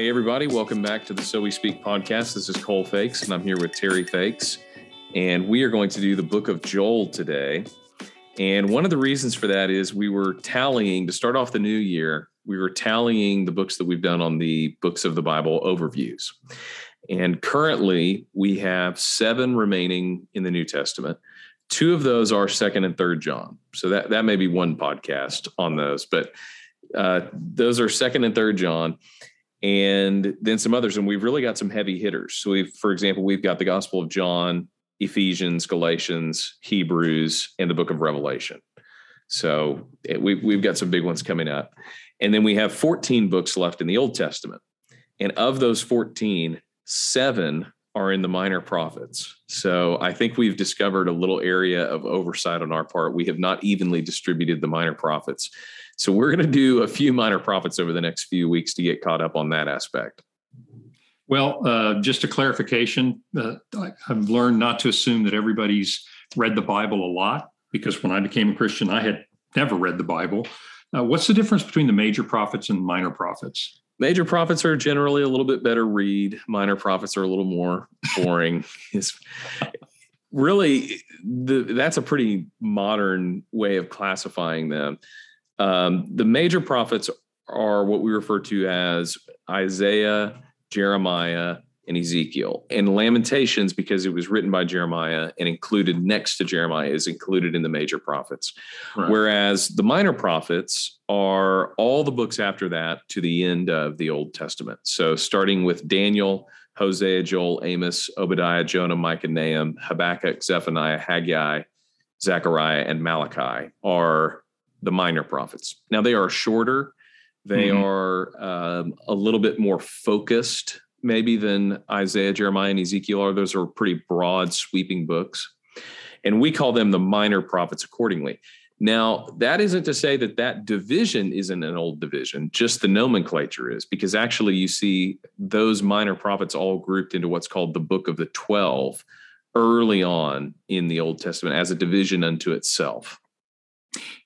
Hey, everybody, welcome back to the So We Speak podcast. This is Cole Fakes, and I'm here with Terry Fakes. And we are going to do the book of Joel today. And one of the reasons for that is we were tallying to start off the new year, we were tallying the books that we've done on the books of the Bible overviews. And currently, we have seven remaining in the New Testament. Two of those are second and third John. So that, that may be one podcast on those, but uh, those are second and third John and then some others. And we've really got some heavy hitters. So we've, for example, we've got the Gospel of John, Ephesians, Galatians, Hebrews, and the book of Revelation. So eh, we've, we've got some big ones coming up. And then we have 14 books left in the Old Testament. And of those 14, seven are in the minor prophets. So I think we've discovered a little area of oversight on our part. We have not evenly distributed the minor prophets. So we're going to do a few minor prophets over the next few weeks to get caught up on that aspect. Well, uh, just a clarification uh, I, have learned not to assume that everybody's read the Bible a lot because when I became a Christian, I had never read the Bible. Uh, what's the difference between the major prophets and minor prophets? Major prophets are generally a little bit better read. Minor prophets are a little more boring. really, the, that's a pretty modern way of classifying them. Um, the major prophets are what we refer to as Isaiah, Jeremiah, and Ezekiel. And Lamentations, because it was written by Jeremiah and included next to Jeremiah, is included in the major prophets. Right. Whereas the minor prophets are all the books after that to the end of the Old Testament. So starting with Daniel, Hosea, Joel, Amos, Obadiah, Jonah, Micah, Nahum, Habakkuk, Zephaniah, Haggai, Zechariah, and Malachi are the minor prophets. Now they are shorter. They mm-hmm. are um, a little bit more focused maybe than Isaiah, Jeremiah, and Ezekiel are. Those are pretty broad, sweeping books. And we call them the minor prophets accordingly. Now, that isn't to say that that division isn't an old division, just the nomenclature is, because actually you see those minor prophets all grouped into what's called the book of the 12 early on in the Old Testament as a division unto itself.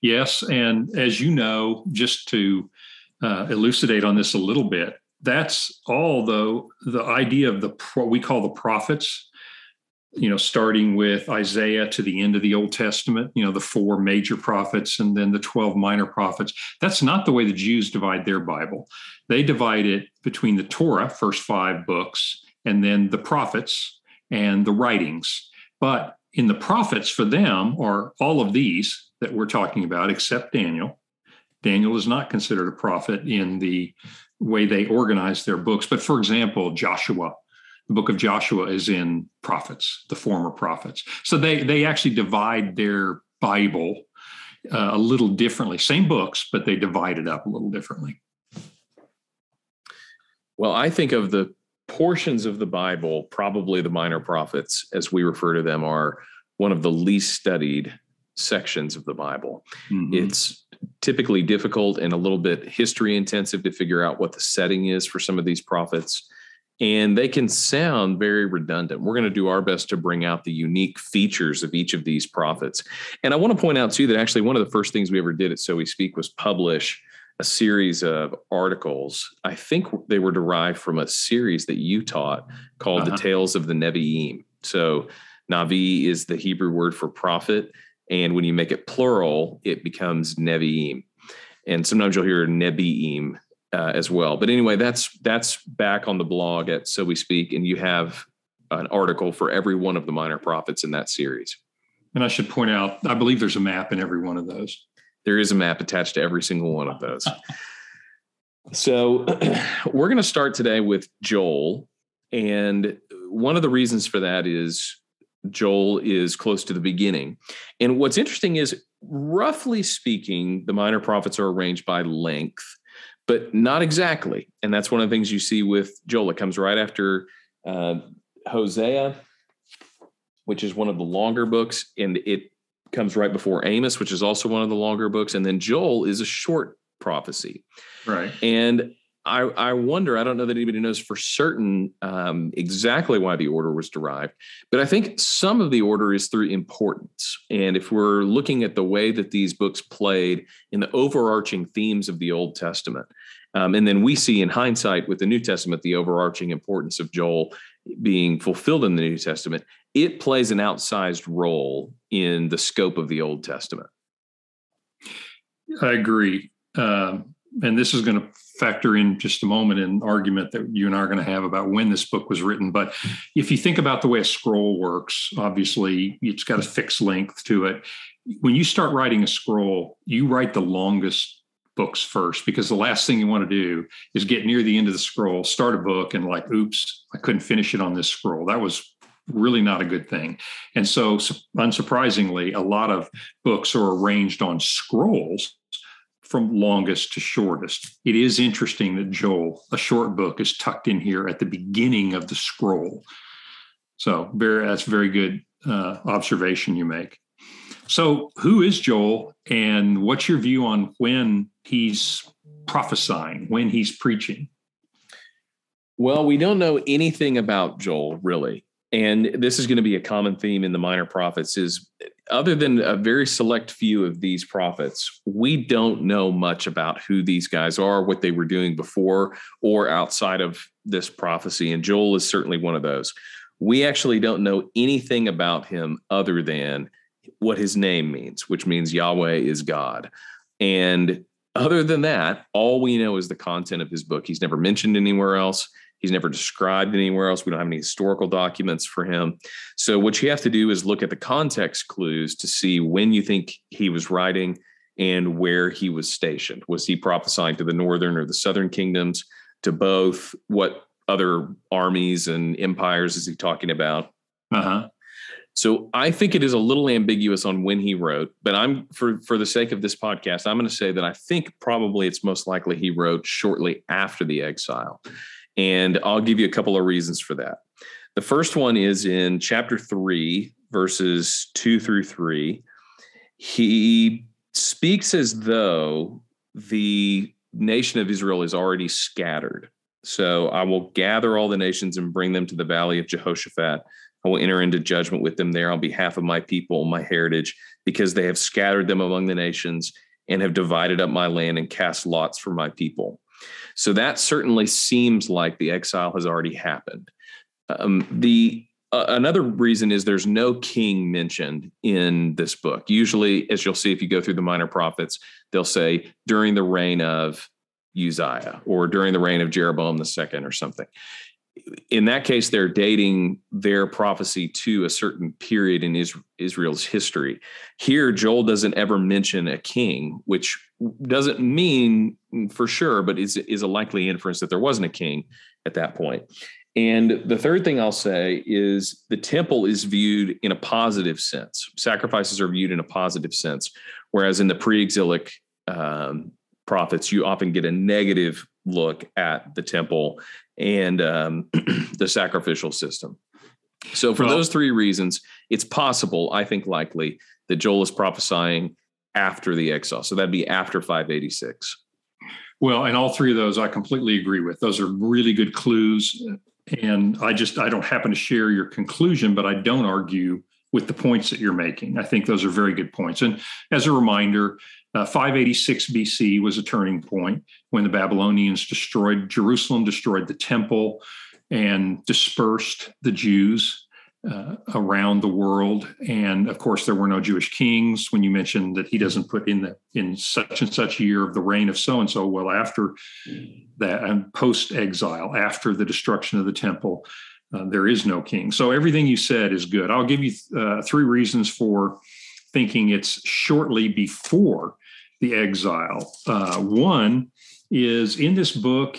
Yes. And as you know, just to uh, elucidate on this a little bit, that's all though the idea of the what we call the prophets you know starting with isaiah to the end of the old testament you know the four major prophets and then the 12 minor prophets. That's not the way the jews divide their bible. They divide it between the torah first five books and then the prophets and the writings. But in the prophets for them are all of these that we're talking about except daniel daniel is not considered a prophet in the way they organize their books. But for example, Joshua, the book of Joshua is in prophets, the former prophets. So they they actually divide their Bible uh, a little differently. Same books, but they divide it up a little differently. Well, I think of the portions of the Bible, probably the minor prophets, as we refer to them, are one of the least studied sections of the Bible. Mm-hmm. It's typically difficult and a little bit history intensive to figure out what the setting is for some of these prophets. And they can sound very redundant. We're going to do our best to bring out the unique features of each of these prophets. And I want to point out, too, that actually one of the first things we ever did at So We Speak was publish a series of articles. I think they were derived from a series that you taught called uh-huh. The Tales of the Nevi'im. So, Navi is the Hebrew word for prophet and when you make it plural, it becomes Nevi'im. And sometimes you'll hear Nebi'im uh, as well. But anyway, that's that's back on the blog at So We Speak, and you have an article for every one of the minor prophets in that series. And I should point out, I believe there's a map in every one of those. There is a map attached to every single one of those. so we're going to start today with Joel. And one of the reasons for that is Joel is close to the beginning. And what's interesting is, roughly speaking, the minor prophets are arranged by length, but not exactly. And that's one of the things you see with Joel. It comes right after uh, Hosea, which is one of the longer books, and it comes right before Amos, which is also one of the longer books. And then Joel is a short prophecy. Right. And I, I wonder, I don't know that anybody knows for certain um, exactly why the order was derived, but I think some of the order is through importance. And if we're looking at the way that these books played in the overarching themes of the Old Testament, Um, and then we see in hindsight with the New Testament the overarching importance of Joel being fulfilled in the New Testament. It plays an outsized role in the scope of the Old Testament. I agree. Um, and this is going to factor in just a moment in argument that you and I are going to have about when this book was written. But if you think about the way a scroll works, obviously it's got a fixed length to it. When you start writing a scroll, you write the longest books first because the last thing you want to do is get near the end of the scroll, start a book, and like, oops, I couldn't finish it on this scroll. That was really not a good thing. And so, unsurprisingly, a lot of books are arranged on scrolls from longest to shortest. It is interesting that Joel, a short book, is tucked in here at the beginning of the scroll. So, very that's very good uh, observation you make. So, who is Joel, and what's your view on when he's prophesying, when he's preaching? Well, we don't know anything about Joel really. And this is going to be a common theme in the minor prophets is other than a very select few of these prophets, we don't know much about who these guys are, what they were doing before or outside of this prophecy. And Joel is certainly one of those. We actually don't know anything about him other than what his name means, which means Yahweh is God. And other than that, all we know is the content of his book. He's never mentioned anywhere else. He's never described anywhere else. We don't have any historical documents for him. So, what you have to do is look at the context clues to see when you think he was writing and where he was stationed. Was he prophesying to the northern or the southern kingdoms, to both? What other armies and empires is he talking about? Uh-huh. So I think it is a little ambiguous on when he wrote, but I'm for for the sake of this podcast, I'm going to say that I think probably it's most likely he wrote shortly after the exile. And I'll give you a couple of reasons for that. The first one is in chapter 3 verses 2 through 3. He speaks as though the nation of Israel is already scattered. So I will gather all the nations and bring them to the valley of Jehoshaphat I will enter into judgment with them there on behalf of my people, my heritage, because they have scattered them among the nations and have divided up my land and cast lots for my people. So that certainly seems like the exile has already happened. Um, the uh, another reason is there's no king mentioned in this book. Usually, as you'll see if you go through the minor prophets, they'll say during the reign of Uzziah or during the reign of Jeroboam the second or something in that case, they're dating their prophecy to a certain period in Israel's history. Here, Joel doesn't ever mention a king, which doesn't mean for sure, but is, is a likely inference that there wasn't a king at that point. And the third thing I'll say is the temple is viewed in a positive sense. Sacrifices are viewed in a positive sense, whereas in the pre exilic um, prophets, you often get a negative look at the temple and um, the sacrificial system. So, for well, those three reasons, it's possible, I think likely, that Joel is prophesying after the exile. So, that'd be after 586. Well, and all three of those I completely agree with. Those are really good clues. And I just, I don't happen to share your conclusion, but I don't argue with the points that you're making. I think those are very good points. And as a reminder, uh, 586 BC was a turning point when the Babylonians destroyed Jerusalem, destroyed the temple, and dispersed the Jews uh, around the world. And of course, there were no Jewish kings. When you mentioned that he doesn't put in the in such and such year of the reign of so and so, well, after that and post exile, after the destruction of the temple, uh, there is no king. So everything you said is good. I'll give you uh, three reasons for thinking it's shortly before the exile. Uh, one is in this book,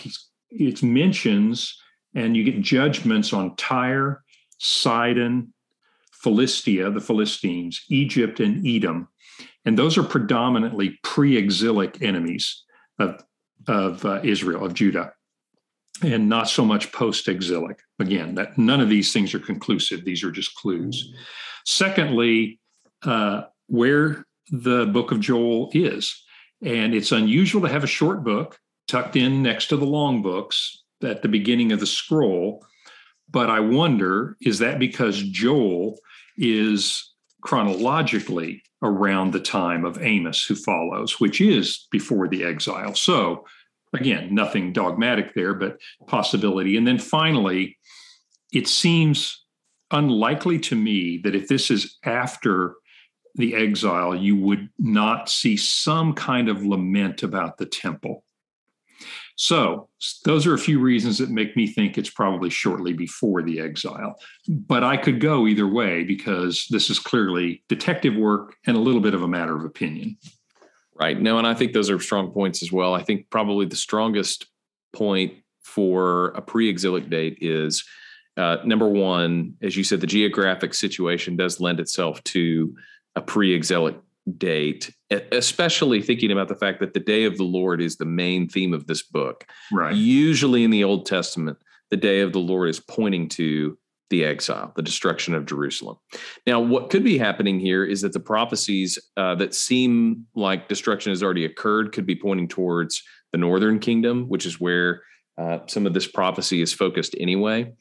it mentions and you get judgments on Tyre, Sidon, Philistia, the Philistines, Egypt, and Edom. And those are predominantly pre exilic enemies of, of uh, Israel, of Judah, and not so much post exilic. Again, that none of these things are conclusive, these are just clues. Secondly, uh, where the book of Joel is. And it's unusual to have a short book tucked in next to the long books at the beginning of the scroll. But I wonder is that because Joel is chronologically around the time of Amos, who follows, which is before the exile? So Again, nothing dogmatic there, but possibility. And then finally, it seems unlikely to me that if this is after the exile, you would not see some kind of lament about the temple. So, those are a few reasons that make me think it's probably shortly before the exile. But I could go either way because this is clearly detective work and a little bit of a matter of opinion. Right. No, and I think those are strong points as well. I think probably the strongest point for a pre exilic date is uh, number one, as you said, the geographic situation does lend itself to a pre exilic date, especially thinking about the fact that the day of the Lord is the main theme of this book. Right. Usually in the Old Testament, the day of the Lord is pointing to the exile, the destruction of Jerusalem. Now, what could be happening here is that the prophecies uh, that seem like destruction has already occurred could be pointing towards the northern kingdom, which is where uh, some of this prophecy is focused anyway.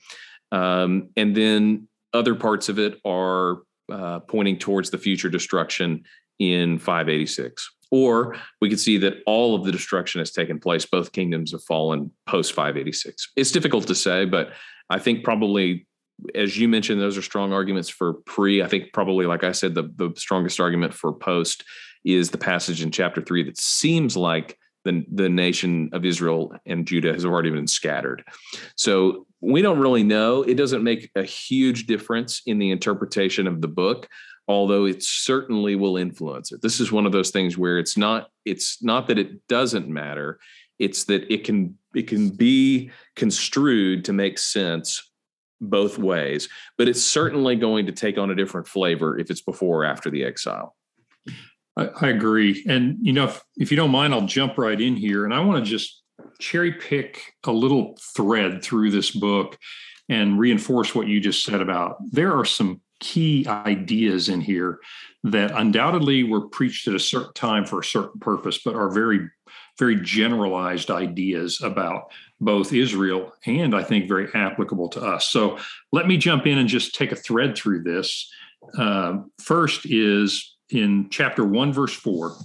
Um, and then other parts of it are uh, pointing towards the future destruction in 586. Or we could see that all of the destruction has taken place. Both kingdoms have fallen post 586. It's difficult to say, but I think probably, as you mentioned, those are strong arguments for pre. I think probably, like I said, the, the strongest argument for post is the passage in chapter three that seems like the, the nation of Israel and Judah has already been scattered. So we don't really know. It doesn't make a huge difference in the interpretation of the book although it certainly will influence it. This is one of those things where it's not it's not that it doesn't matter, it's that it can it can be construed to make sense both ways, but it's certainly going to take on a different flavor if it's before or after the exile. I, I agree. And you know, if, if you don't mind, I'll jump right in here and I want to just cherry pick a little thread through this book and reinforce what you just said about there are some key ideas in here that undoubtedly were preached at a certain time for a certain purpose, but are very, very generalized ideas about both Israel and I think very applicable to us. So let me jump in and just take a thread through this. Uh, first is in chapter 1, verse 4,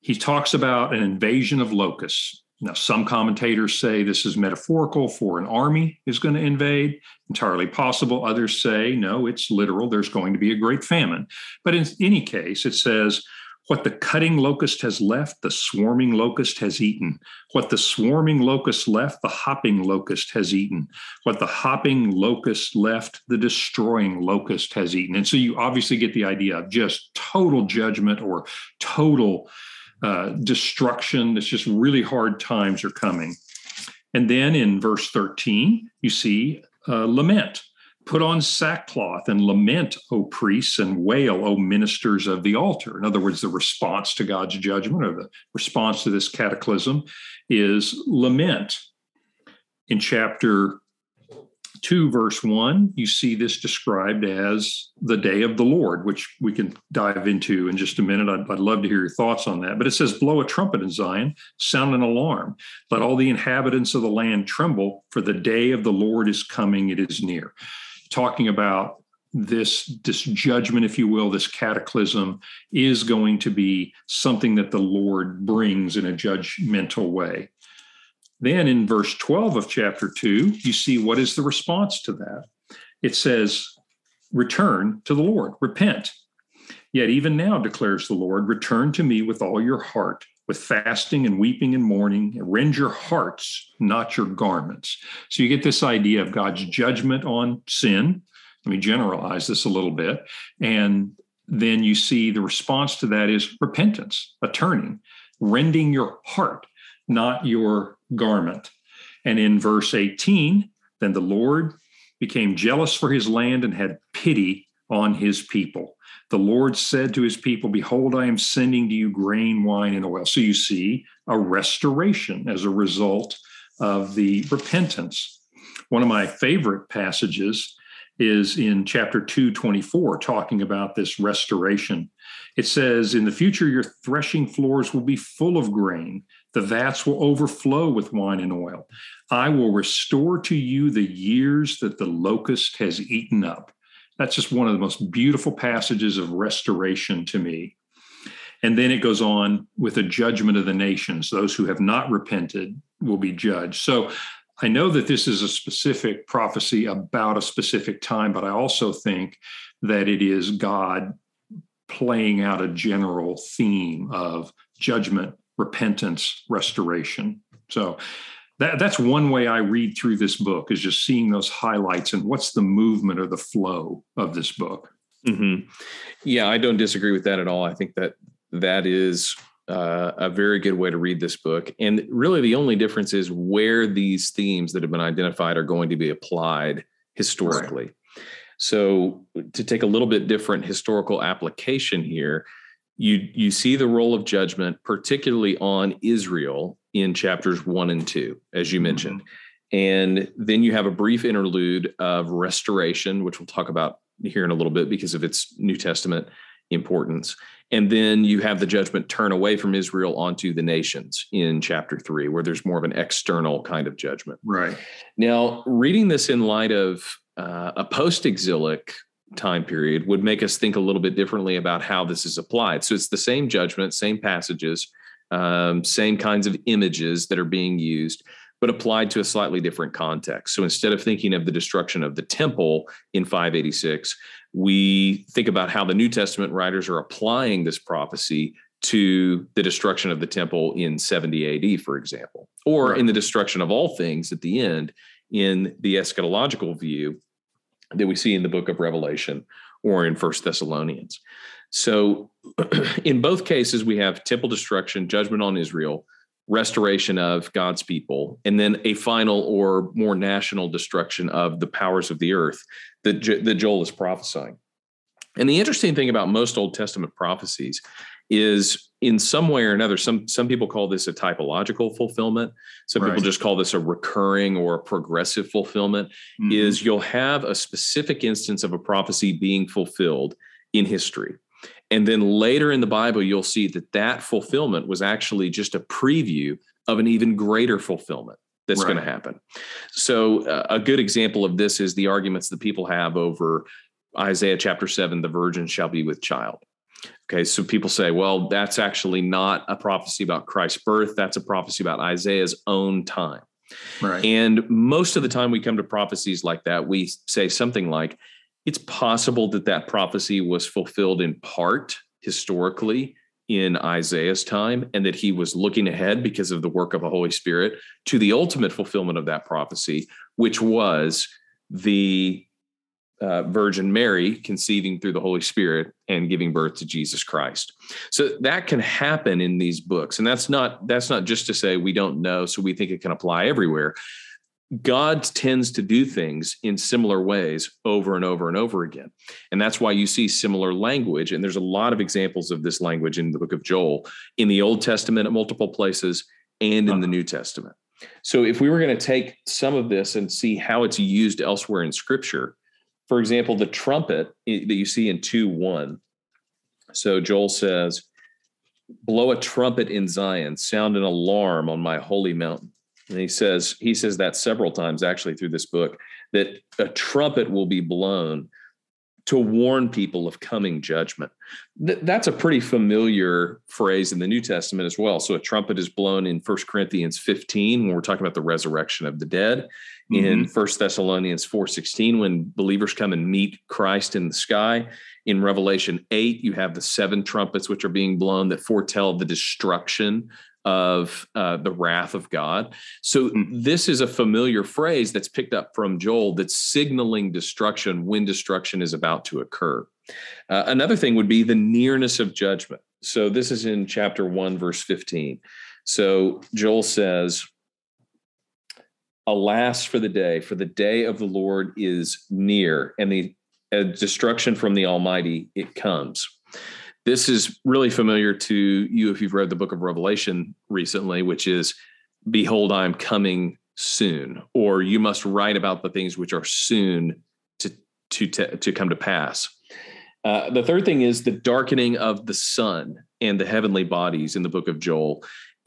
he talks about an invasion of locusts. Now, some commentators say this is metaphorical for an army is going to invade, entirely possible. Others say, no, it's literal. There's going to be a great famine. But in any case, it says, what the cutting locust has left, the swarming locust has eaten. What the swarming locust left, the hopping locust has eaten. What the hopping locust left, the destroying locust has eaten. And so you obviously get the idea of just total judgment or total uh, destruction. It's just really hard times are coming. And then in verse 13, you see uh, lament. Put on sackcloth and lament, O priests, and wail, O ministers of the altar. In other words, the response to God's judgment or the response to this cataclysm is lament. In chapter 2, verse 1, you see this described as the day of the Lord, which we can dive into in just a minute. I'd, I'd, love to hear your thoughts on that. But it says, Blow a trumpet in Zion, sound an alarm. Let all the inhabitants of the land tremble, for the day of the Lord is coming, it is near. Talking about this, this judgment, if you will, this cataclysm is going to be something that the Lord brings in a judgmental way. Then in verse 12 of chapter 2, you see what is the response to that. It says, Return to the Lord, repent. Yet even now, declares the Lord, return to me with all your heart, with fasting and weeping and mourning, rend your hearts, not your garments. So you get this idea of God's judgment on sin. Let me generalize this a little bit. And then you see the response to that is repentance, a turning, rending your heart, not your garment. And in verse 18, then the Lord became jealous for his land and had pity on his people. The Lord said to his people, Behold, I am sending to you grain, wine, and oil. So you see a restoration as a result of the repentance. One of my favorite passages is in chapter 2, 24, talking about this restoration. It says, In the future, your threshing floors will be full of grain, the vats will overflow with wine and oil. I will restore to you the years that the locust has eaten up. That's just one of the most beautiful passages of restoration to me. And then it goes on with a judgment of the nations, those who have not repented, will be judged. So I know that this is a specific prophecy about a specific time, but I also think that it is God playing out a general theme of judgment, repentance, restoration. So that, that's one way I read through this book is just seeing those highlights and what's the movement or the flow of this book. Mm-hmm. Yeah, I don't disagree with that at all. I think that that is uh, a very good way to read this book. And really, the only difference is where these themes that have been identified are going to be applied historically. Right. So, to take a little bit different historical application here, you you see the role of judgment, particularly on Israel, in chapters one and two, as you mentioned. Mm-hmm. And then you have a brief interlude of restoration, which we'll talk about here in a little bit because of its New Testament importance. And then you have the judgment turn away from Israel onto the nations in chapter three, where there's more of an external kind of judgment. Right. Now, reading this in light of uh, a post exilic time period would make us think a little bit differently about how this is applied. So it's the same judgment, same passages, um, same kinds of images that are being used, but applied to a slightly different context. So instead of thinking of the destruction of the temple in 586, we think about how the New Testament writers are applying this prophecy to the destruction of the temple in 70 AD, for example, or right. in the destruction of all things at the end in the eschatological view that we see in the book of Revelation or in First Thessalonians. So, in both cases, we have temple destruction, judgment on Israel, restoration of God's people, and then a final or more national destruction of the powers of the earth that, that Joel is prophesying. And the interesting thing about most Old Testament prophecies is in some way or another, some, some people call this a typological fulfillment. Some right. people just call this a recurring or a progressive fulfillment. Mm-hmm. Is you'll have a specific instance of a prophecy being fulfilled in history. And then later in the Bible, you'll see that that fulfillment was actually just a preview of an even greater fulfillment that's right. going to happen. So, uh, a good example of this is the arguments that people have over Isaiah chapter 7 the virgin shall be with child. Okay, so people say, well, that's actually not a prophecy about Christ's birth, that's a prophecy about Isaiah's own time. Right. And most of the time we come to prophecies like that, we say something like, it's possible that that prophecy was fulfilled in part historically in Isaiah's time, and that he was looking ahead because of the work of the Holy Spirit to the ultimate fulfillment of that prophecy, which was the uh, Virgin Mary conceiving through the Holy Spirit and giving birth to Jesus Christ. So that can happen in these books, and that's not that's not just to say we don't know, so we think it can apply everywhere. God tends to do things in similar ways over and over and over again. And that's why you see similar language. And there's a lot of examples of this language in the book of Joel, in the Old Testament at multiple places, and in the New Testament. So if we were going to take some of this and see how it's used elsewhere in scripture, for example, the trumpet that you see in 2 1. So Joel says, Blow a trumpet in Zion, sound an alarm on my holy mountain. And he says he says that several times actually through this book that a trumpet will be blown to warn people of coming judgment. Th- that's a pretty familiar phrase in the New Testament as well. So a trumpet is blown in 1 Corinthians 15 when we're talking about the resurrection of the dead. Mm-hmm. In 1 Thessalonians 4:16 when believers come and meet Christ in the sky. In Revelation 8 you have the seven trumpets which are being blown that foretell the destruction of uh, the wrath of God. So mm-hmm. this is a familiar phrase that's picked up from Joel that's signaling destruction when destruction is about to occur. Uh, another thing would be the nearness of judgment. So this is in chapter 1 verse 15. So Joel says, "Alas for the day, for the day of the Lord is near, and the destruction from the Almighty it comes." This is really familiar to you if you've read the book of Revelation recently, which is, Behold, I am coming soon, or you must write about the things which are soon to, to, to, to come to pass. Uh, the third thing is the darkening of the sun and the heavenly bodies in the book of Joel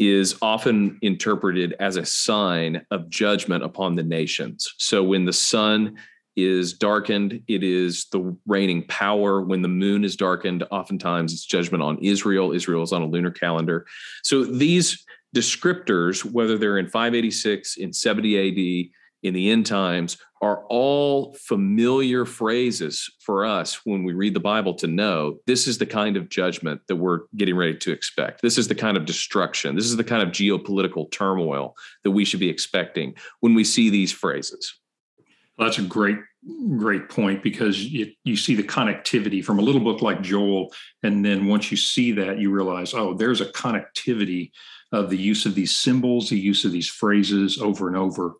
is often interpreted as a sign of judgment upon the nations. So when the sun is darkened, it is the reigning power. When the moon is darkened, oftentimes it's judgment on Israel. Israel is on a lunar calendar. So these descriptors, whether they're in 586, in 70 AD, in the end times, are all familiar phrases for us when we read the Bible to know this is the kind of judgment that we're getting ready to expect. This is the kind of destruction. This is the kind of geopolitical turmoil that we should be expecting when we see these phrases. Well, that's a great, great point because you, you see the connectivity from a little book like Joel. And then once you see that, you realize, oh, there's a connectivity of the use of these symbols, the use of these phrases over and over.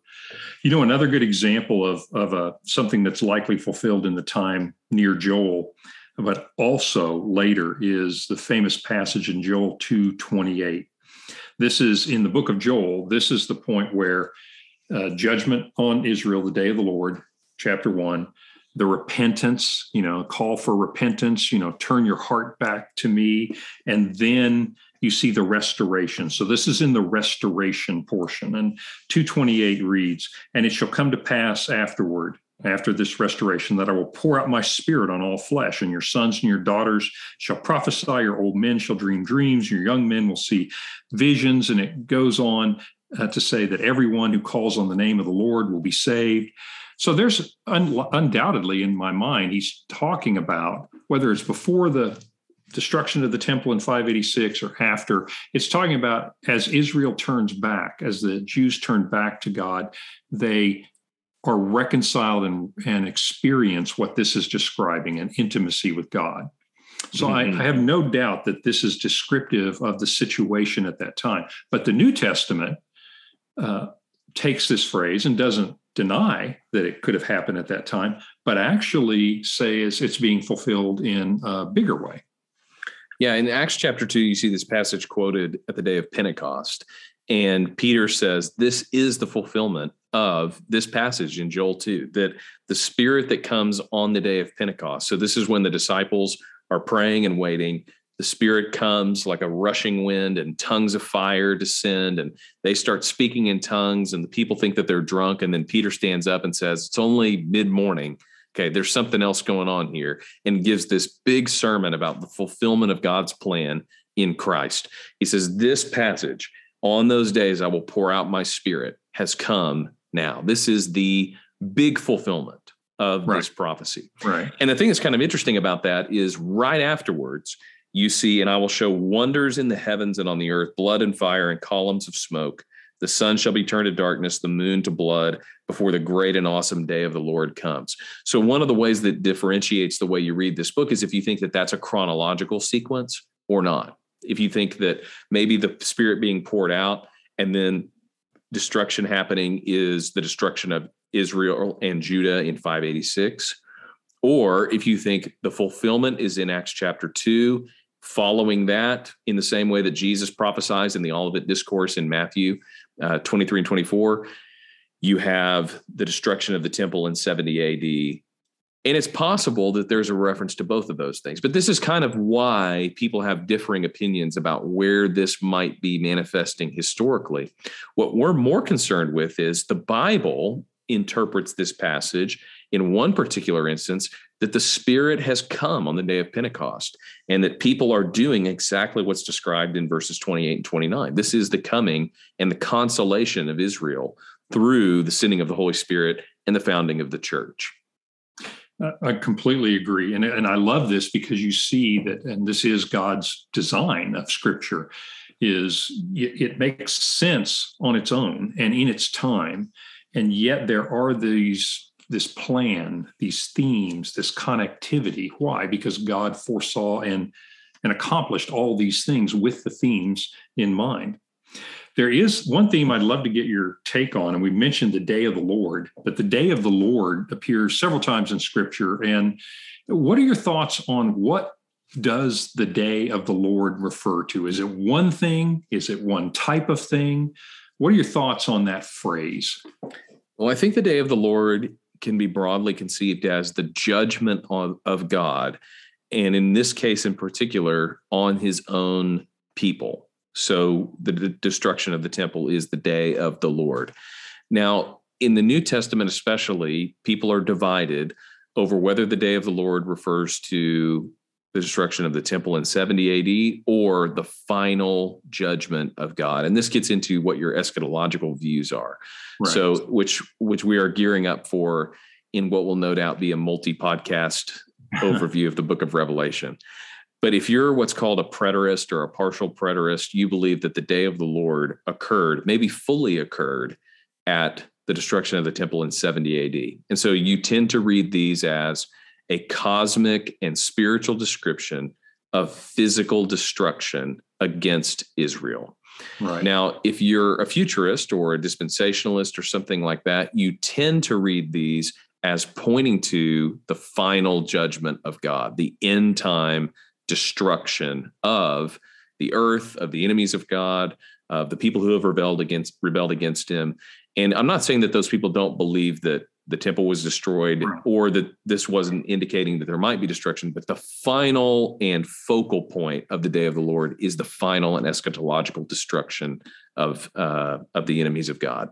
You know, another good example of, of a, something that's likely fulfilled in the time near Joel, but also later, is the famous passage in Joel 2:28. This is in the book of Joel. This is the point where uh, judgment on Israel, the day of the Lord, chapter one, the repentance, you know, call for repentance, you know, turn your heart back to me, and then you see the restoration. So this is in the restoration portion. And 228 reads, And it shall come to pass afterward, after this restoration, that I will pour out my spirit on all flesh, and your sons and your daughters shall prophesy, your old men shall dream dreams, your young men will see visions. And it goes on uh, to say that everyone who calls on the name of the Lord will be saved. So there's un- undoubtedly in my mind, he's talking about whether it's before the destruction of the temple in 586 or after. It's talking about as Israel turns back, as the Jews turn back to God, they are reconciled and, and experience what this is describing an intimacy with God. So mm-hmm. I, I, have no doubt that this is descriptive of the situation at that time. But the New Testament uh, takes this phrase and doesn't deny that it could have happened at that time, but actually says it's being fulfilled in a bigger way. Yeah, in Acts chapter 2, you see this passage quoted at the day of Pentecost. And Peter says, This is the fulfillment of this passage in Joel 2, that the spirit that comes on the day of Pentecost. So, this is when the disciples are praying and waiting. The spirit comes like a rushing wind, and tongues of fire descend, and they start speaking in tongues. And the people think that they're drunk. And then Peter stands up and says, It's only mid morning okay, there's something else going on here, and gives this big sermon about the fulfillment of God's plan in Christ. He says, This passage, on those days I will pour out my spirit, has come now. This is the big fulfillment of right. this prophecy. Right. And the thing that's kind of interesting about that is right afterwards, you see, and I will show wonders in the heavens and on the earth, blood and fire and columns of smoke. The sun shall be turned to darkness, the moon to blood before the great and awesome day of the Lord comes. So, one of the ways that differentiates the way you read this book is if you think that that's a chronological sequence or not. If you think that maybe the Spirit being poured out and then destruction happening is the destruction of Israel and Judah in 586, or if you think the fulfillment is in Acts chapter 2 following that in the same way that Jesus prophesies in the Olivet Discourse in Matthew uh, 23 and 24. You have the destruction of the temple in 70 AD. And it's possible that there's a reference to both of those things. But this is kind of why people have differing opinions about where this might be manifesting historically. What we're more concerned with is the Bible interprets this passage in one particular instance that the Spirit has come on the day of Pentecost and that people are doing exactly what's described in verses 28 and 29. This is the coming and the consolation of Israel through the sending of the Holy Spirit and the founding of the church. I completely agree. And, and I love this because you see that, and this is God's design of scripture, is it, makes sense on its own and in its time. And yet there are these this plan, these themes, this connectivity. Why? Because God foresaw and and accomplished all these things with the themes in mind. There is one theme I'd love to get your take on, and we mentioned the day of the Lord, but the day of the Lord appears several times in Scripture. And what are your thoughts on what does the day of the Lord refer to? Is it one thing? Is it one type of thing? What are your thoughts on that phrase? Well, I think the day of the Lord can be broadly conceived as the judgment of, of God, and in this case in particular, on his own people. So the, the destruction of the temple is the day of the Lord. Now, in the New Testament, especially, people are divided over whether the day of the Lord refers to the destruction of the temple in 70 AD or the final judgment of God. And this gets into what your eschatological views are. Right. So which which we are gearing up for in what will no doubt be a multi-podcast overview of the book of Revelation. But if you're what's called a preterist or a partial preterist, you believe that the day of the Lord occurred, maybe fully occurred at the destruction of the temple in 70 AD. And so you tend to read these as a cosmic and spiritual description of physical destruction against Israel. Right. Now, if you're a futurist or a dispensationalist or something like that, you tend to read these as pointing to the final judgment of God, the end time destruction of the earth, of the enemies of God, of the people who have rebelled against rebelled against him. And I'm not saying that those people don't believe that the temple was destroyed or that this wasn't indicating that there might be destruction but the final and focal point of the day of the lord is the final and eschatological destruction of uh, of the enemies of god.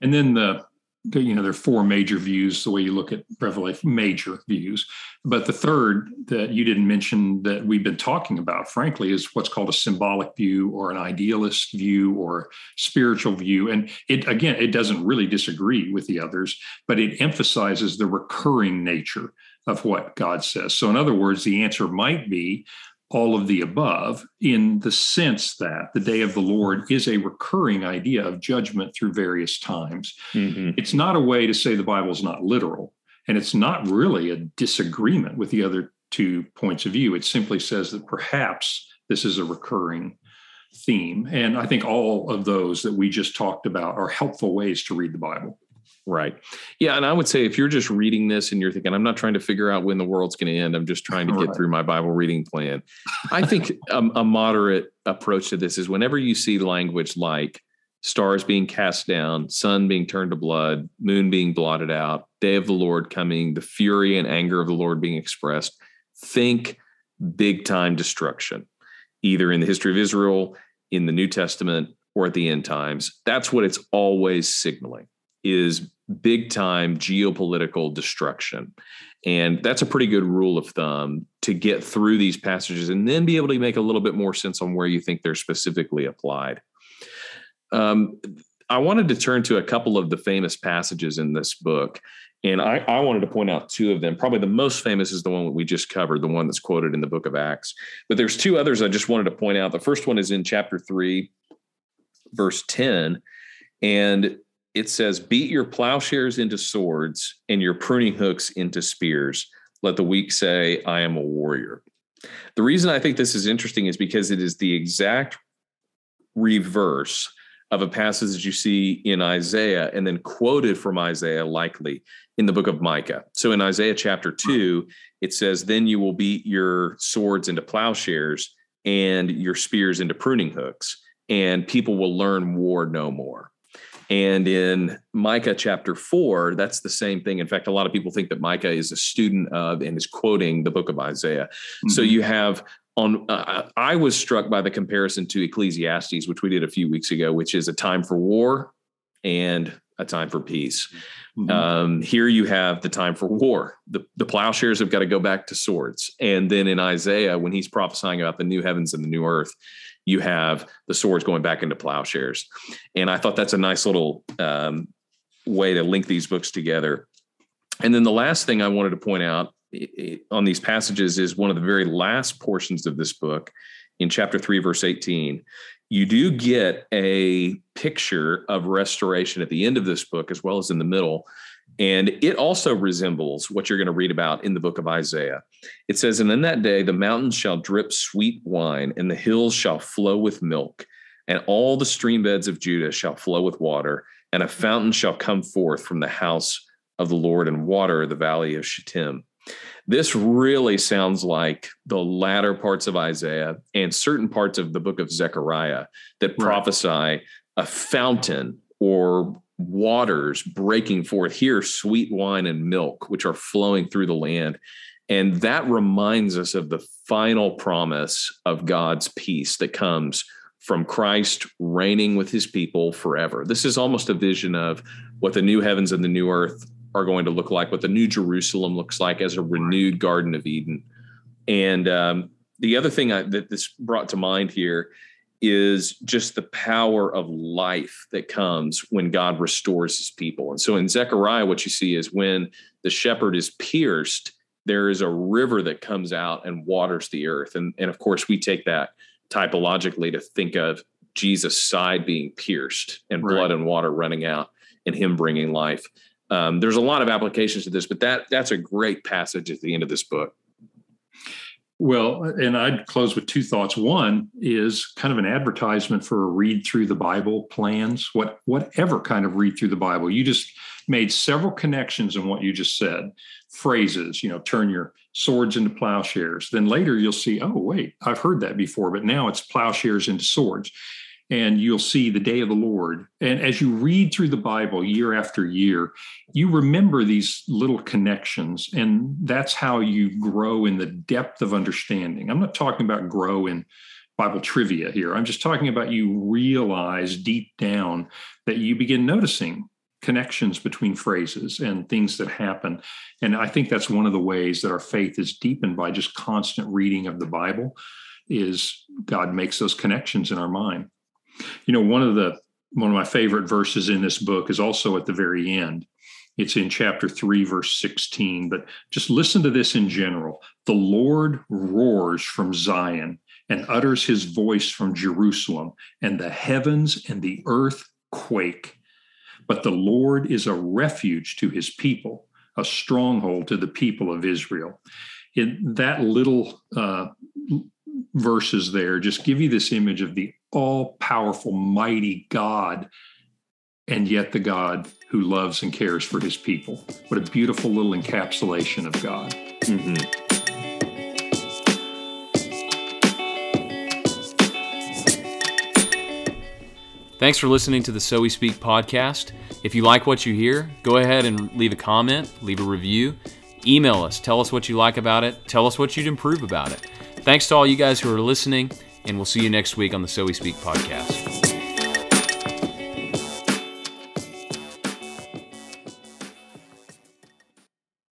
And then the you know there are four major views the way you look at revelation major views. But the third that you didn't mention that we've been talking about frankly is what's called a symbolic view or an idealist view or spiritual view. And it again it doesn't really disagree with the others but it emphasizes the recurring nature of what god says. So in other words the answer might be all of the above in the sense that the day of the Lord is a recurring idea of judgment through various times. Mm-hmm. It's not a way to say the Bible is not literal, and it's not really a disagreement with the other two points of view. It simply says that perhaps this is a recurring theme. And I think all of those that we just talked about are helpful ways to read the Bible. Right. Yeah. And I would say if you're just reading this and you're thinking, I'm not trying to figure out when the world's going to end, I'm just trying to get right. through my Bible reading plan. I think a, a moderate approach to this is whenever you see language like stars being cast down, sun being turned to blood, moon being blotted out, day of the Lord coming, the fury and anger of the Lord being expressed, think big time destruction, either in the history of Israel, in the New Testament, or at the end times. That's what it's always signaling is big time geopolitical destruction. And that's a pretty good rule of thumb to get through these passages and then be able to make a little bit more sense on where you think they're specifically applied. Um, I wanted to turn to a couple of the famous passages in this book. And I, I, wanted to point out two of them. Probably the most famous is the one that we just covered, the one that's quoted in the book of Acts. But there's two others I just wanted to point out. The first one is in chapter 3, verse 10. And it says, Beat your plowshares into swords and your pruning hooks into spears. Let the weak say, I am a warrior. The reason I think this is interesting is because it is the exact reverse of a passage that you see in Isaiah and then quoted from Isaiah, likely in the book of Micah. So in Isaiah chapter 2, it says, Then you will beat your swords into plowshares and your spears into pruning hooks, and people will learn war no more. And in Micah chapter four, that's the same thing. In fact, a lot of people think that Micah is a student of and is quoting the book of Isaiah. Mm-hmm. So you have on, uh, I was struck by the comparison to Ecclesiastes, which we did a few weeks ago, which is a time for war and a time for peace. Mm-hmm. Um, here you have the time for war. The, the plowshares have got to go back to swords. And then in Isaiah, when he's prophesying about the new heavens and the new earth, you have the swords going back into plowshares. And I thought that's a nice little um, way to link these books together. And then the last thing I wanted to point out on these passages is one of the very last portions of this book in chapter 3, verse 18. You do get a picture of restoration at the end of this book, as well as in the middle. And it also resembles what you're going to read about in the book of Isaiah. It says, And in that day, the mountains shall drip sweet wine, and the hills shall flow with milk, and all the stream beds of Judah shall flow with water, and a fountain shall come forth from the house of the Lord and water the valley of Shittim. This really sounds like the latter parts of Isaiah and certain parts of the book of Zechariah that right. prophesy a fountain or waters breaking forth here sweet wine and milk which are flowing through the land and that reminds us of the final promise of God's peace that comes from Christ reigning with his people forever. This is almost a vision of what the new heavens and the new earth are going to look like, what the new Jerusalem looks like as a renewed Garden of Eden. And um, the other thing I, that this brought to mind here is just the power of life that comes when God restores his people. And so in Zechariah, what you see is when the shepherd is pierced, there is a river that comes out and waters the earth. And, and of course, we take that typologically to think of Jesus' side being pierced and right. blood and water running out and him bringing life. Um, there's a lot of applications to this, but that that's a great passage at the end of this book. Well, and I'd close with two thoughts. One is kind of an advertisement for a read through the Bible plans, what whatever kind of read through the Bible. You just made several connections in what you just said. Phrases, you know, turn your swords into plowshares. Then later you'll see, oh, wait, I've heard that before, but now it's plowshares into swords and you'll see the day of the Lord. And as you read through the Bible year after year, you remember these little connections, and that's how you grow in the depth of understanding. I'm not talking about grow in Bible trivia here. I'm just talking about you realize deep down that you begin noticing connections between phrases and things that happen. And I think that's one of the ways that our faith is deepened by just constant reading of the Bible is God makes those connections in our mind. You know, one of the one of my favorite verses in this book is also at the very end. It's in chapter 3, verse 16. But just listen to this in general. The Lord roars from Zion and utters his voice from Jerusalem, and the heavens and the earth quake. But the Lord is a refuge to his people, a stronghold to the people of Israel. In that little uh, verses there just give you this image of the all powerful, mighty God, and yet the God who loves and cares for his people. What a beautiful little encapsulation of God. Mm-hmm. Thanks for listening to the So We Speak podcast. If you like what you hear, go ahead and leave a comment, leave a review, email us, tell us what you like about it, tell us what you'd improve about it. Thanks to all you guys who are listening, and we'll see you next week on the So We Speak podcast.